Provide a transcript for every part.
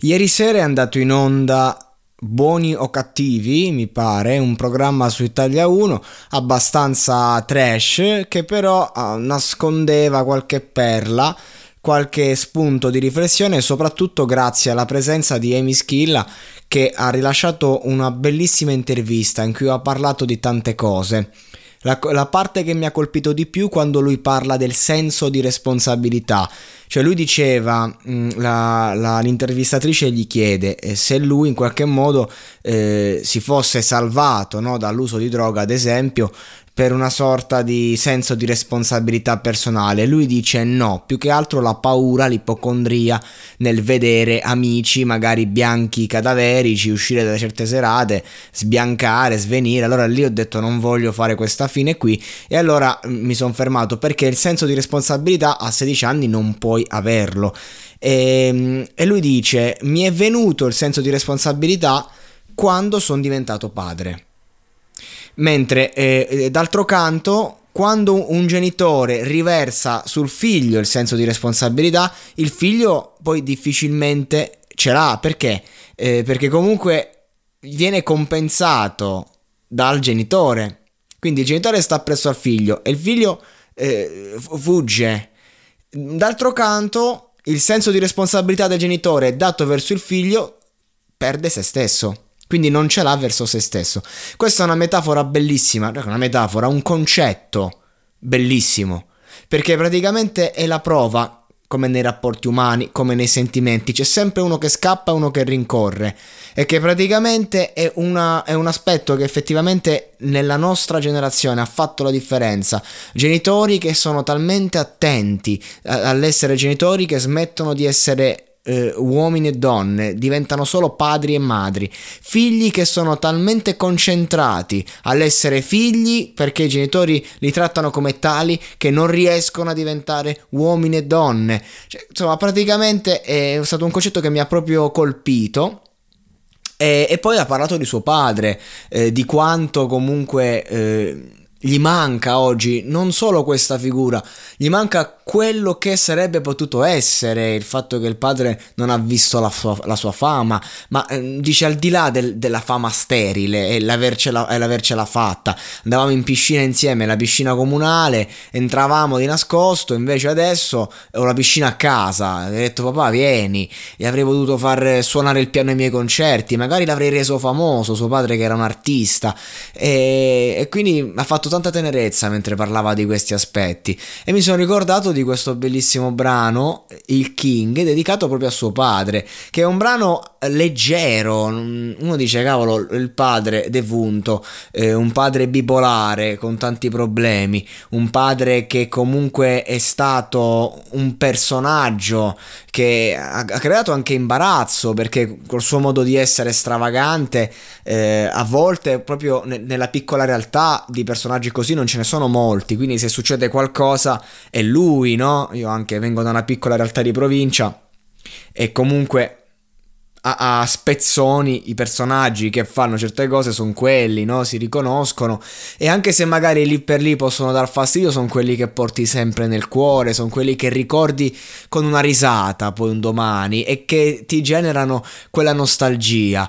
Ieri sera è andato in onda Buoni o cattivi, mi pare, un programma su Italia 1 abbastanza trash che però uh, nascondeva qualche perla, qualche spunto di riflessione soprattutto grazie alla presenza di Amy Schilla che ha rilasciato una bellissima intervista in cui ha parlato di tante cose. La, la, parte che mi ha colpito di più quando lui parla del senso di responsabilità. Cioè lui diceva, mm, la, la, l'intervistatrice gli chiede eh, se lui in qualche modo eh, si fosse salvato no, dall'uso di droga, ad esempio, per una sorta di senso di responsabilità personale. Lui dice no, più che altro la paura, l'ipocondria nel vedere amici, magari bianchi cadaverici, uscire da certe serate, sbiancare, svenire. Allora lì ho detto non voglio fare questa fine qui e allora mm, mi sono fermato perché il senso di responsabilità a 16 anni non puoi averlo. E, ehm, e lui dice mi è venuto il senso di responsabilità quando sono diventato padre Mentre eh, eh, d'altro canto, quando un genitore riversa sul figlio il senso di responsabilità, il figlio poi difficilmente ce l'ha. Perché? Eh, perché comunque viene compensato dal genitore. Quindi il genitore sta presso al figlio e il figlio eh, fugge. D'altro canto, il senso di responsabilità del genitore dato verso il figlio perde se stesso quindi non ce l'ha verso se stesso. Questa è una metafora bellissima, una metafora, un concetto bellissimo, perché praticamente è la prova, come nei rapporti umani, come nei sentimenti, c'è sempre uno che scappa e uno che rincorre, e che praticamente è, una, è un aspetto che effettivamente nella nostra generazione ha fatto la differenza. Genitori che sono talmente attenti all'essere genitori che smettono di essere eh, uomini e donne diventano solo padri e madri, figli che sono talmente concentrati all'essere figli perché i genitori li trattano come tali che non riescono a diventare uomini e donne. Cioè, insomma, praticamente è stato un concetto che mi ha proprio colpito. E, e poi ha parlato di suo padre, eh, di quanto comunque eh, gli manca oggi non solo questa figura, gli manca quello che sarebbe potuto essere, il fatto che il padre non ha visto la sua, la sua fama, ma eh, dice al di là del, della fama sterile e l'avercela, l'avercela fatta, andavamo in piscina insieme, la piscina comunale, entravamo di nascosto, invece adesso ho la piscina a casa, ho detto papà vieni, e avrei potuto far suonare il piano ai miei concerti, magari l'avrei reso famoso, suo padre che era un artista, e, e quindi ha fatto tanta tenerezza mentre parlava di questi aspetti, e mi sono ricordato di questo bellissimo brano, Il King, dedicato proprio a suo padre, che è un brano leggero. Uno dice, cavolo, il padre defunto, eh, un padre bipolare con tanti problemi, un padre che comunque è stato un personaggio che ha, ha creato anche imbarazzo perché col suo modo di essere stravagante, eh, a volte proprio ne, nella piccola realtà di personaggi così non ce ne sono molti, quindi se succede qualcosa è lui, no? Io anche vengo da una piccola realtà di provincia e comunque a, a, spezzoni i personaggi che fanno certe cose sono quelli, no? Si riconoscono e anche se magari lì per lì possono dar fastidio, sono quelli che porti sempre nel cuore, sono quelli che ricordi con una risata poi un domani e che ti generano quella nostalgia.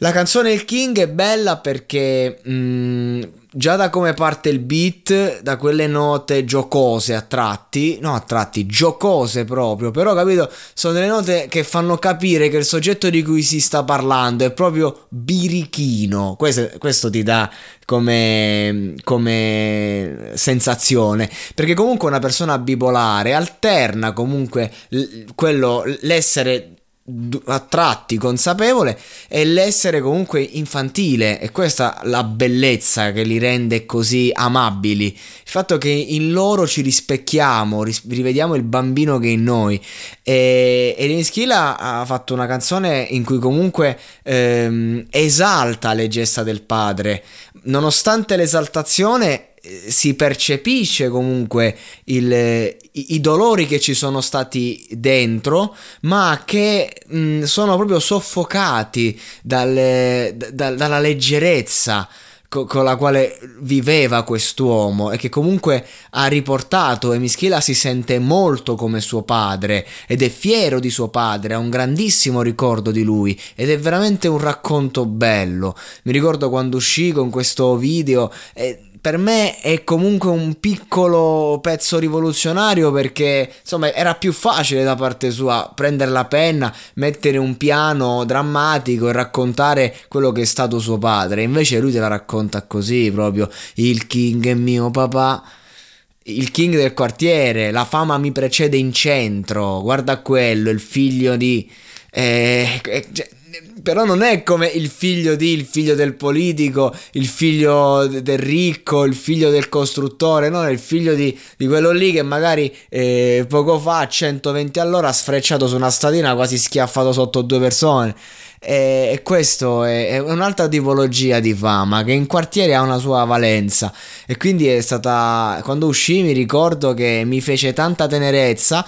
La canzone Il King è bella perché mh, mm, già da come parte il beat, da quelle note giocose a tratti, no a tratti, giocose proprio, però capito, sono delle note che fanno capire che il soggetto di cui si sta parlando è proprio birichino, questo, questo ti dà come, come sensazione, perché comunque una persona bipolare alterna comunque quello, l'essere a tratti consapevole e l'essere comunque infantile e questa la bellezza che li rende così amabili. Il fatto che in loro ci rispecchiamo rivediamo il bambino che è in noi. E, e Schilla ha fatto una canzone in cui comunque ehm, esalta le gesta del padre. Nonostante l'esaltazione si percepisce comunque il, i, i, dolori che ci sono stati dentro, ma che mh, sono proprio soffocati dalle, da, dalla leggerezza con la quale viveva quest'uomo e che comunque ha riportato e Mischila si sente molto come suo padre ed è fiero di suo padre, ha un grandissimo ricordo di lui ed è veramente un racconto bello. Mi ricordo quando uscì con questo video e per me è comunque un piccolo pezzo rivoluzionario perché insomma era più facile da parte sua prendere la penna, mettere un piano drammatico e raccontare quello che è stato suo padre. Invece lui te la racconta così proprio: il king è mio papà. Il king del quartiere, la fama mi precede in centro, guarda quello, il figlio di... Eh, eh, cioè, però non è come il figlio di, il figlio del politico, il figlio del ricco, il figlio del costruttore, no, è il figlio di, di quello lì che magari eh, poco fa a 120 all'ora ha sfrecciato su una stadina quasi schiaffato sotto due persone. E, questo è, un'altra tipologia di fama che in quartiere ha una sua valenza e quindi è stata quando uscì mi ricordo che mi fece tanta tenerezza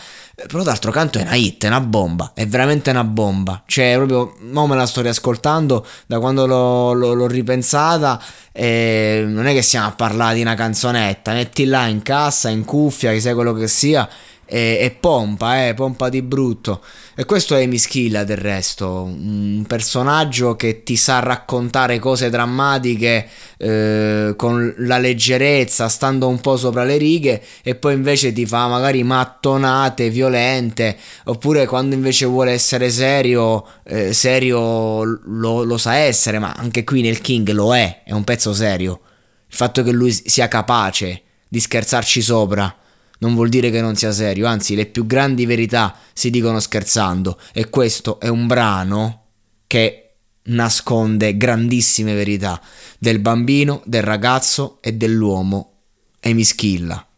però d'altro canto è una hit, è una bomba, è veramente una bomba. Cioè, proprio, mo me la sto riascoltando da quando l'ho, l'ho, l'ho ripensata. E non è che stiamo a parlare di una canzonetta, metti là in cassa, in cuffia, che sai quello che sia e, e pompa, eh, pompa di brutto. E questo è Mischilla del resto, un personaggio che ti sa raccontare cose drammatiche eh, con la leggerezza, stando un po' sopra le righe e poi invece ti fa magari mattonate violente, oppure quando invece vuole essere serio, eh, serio lo, lo sa essere, ma anche qui nel King lo è, è un pezzo serio. Il fatto che lui sia capace di scherzarci sopra non vuol dire che non sia serio, anzi le più grandi verità si dicono scherzando e questo è un brano che nasconde grandissime verità del bambino, del ragazzo e dell'uomo Emischilla.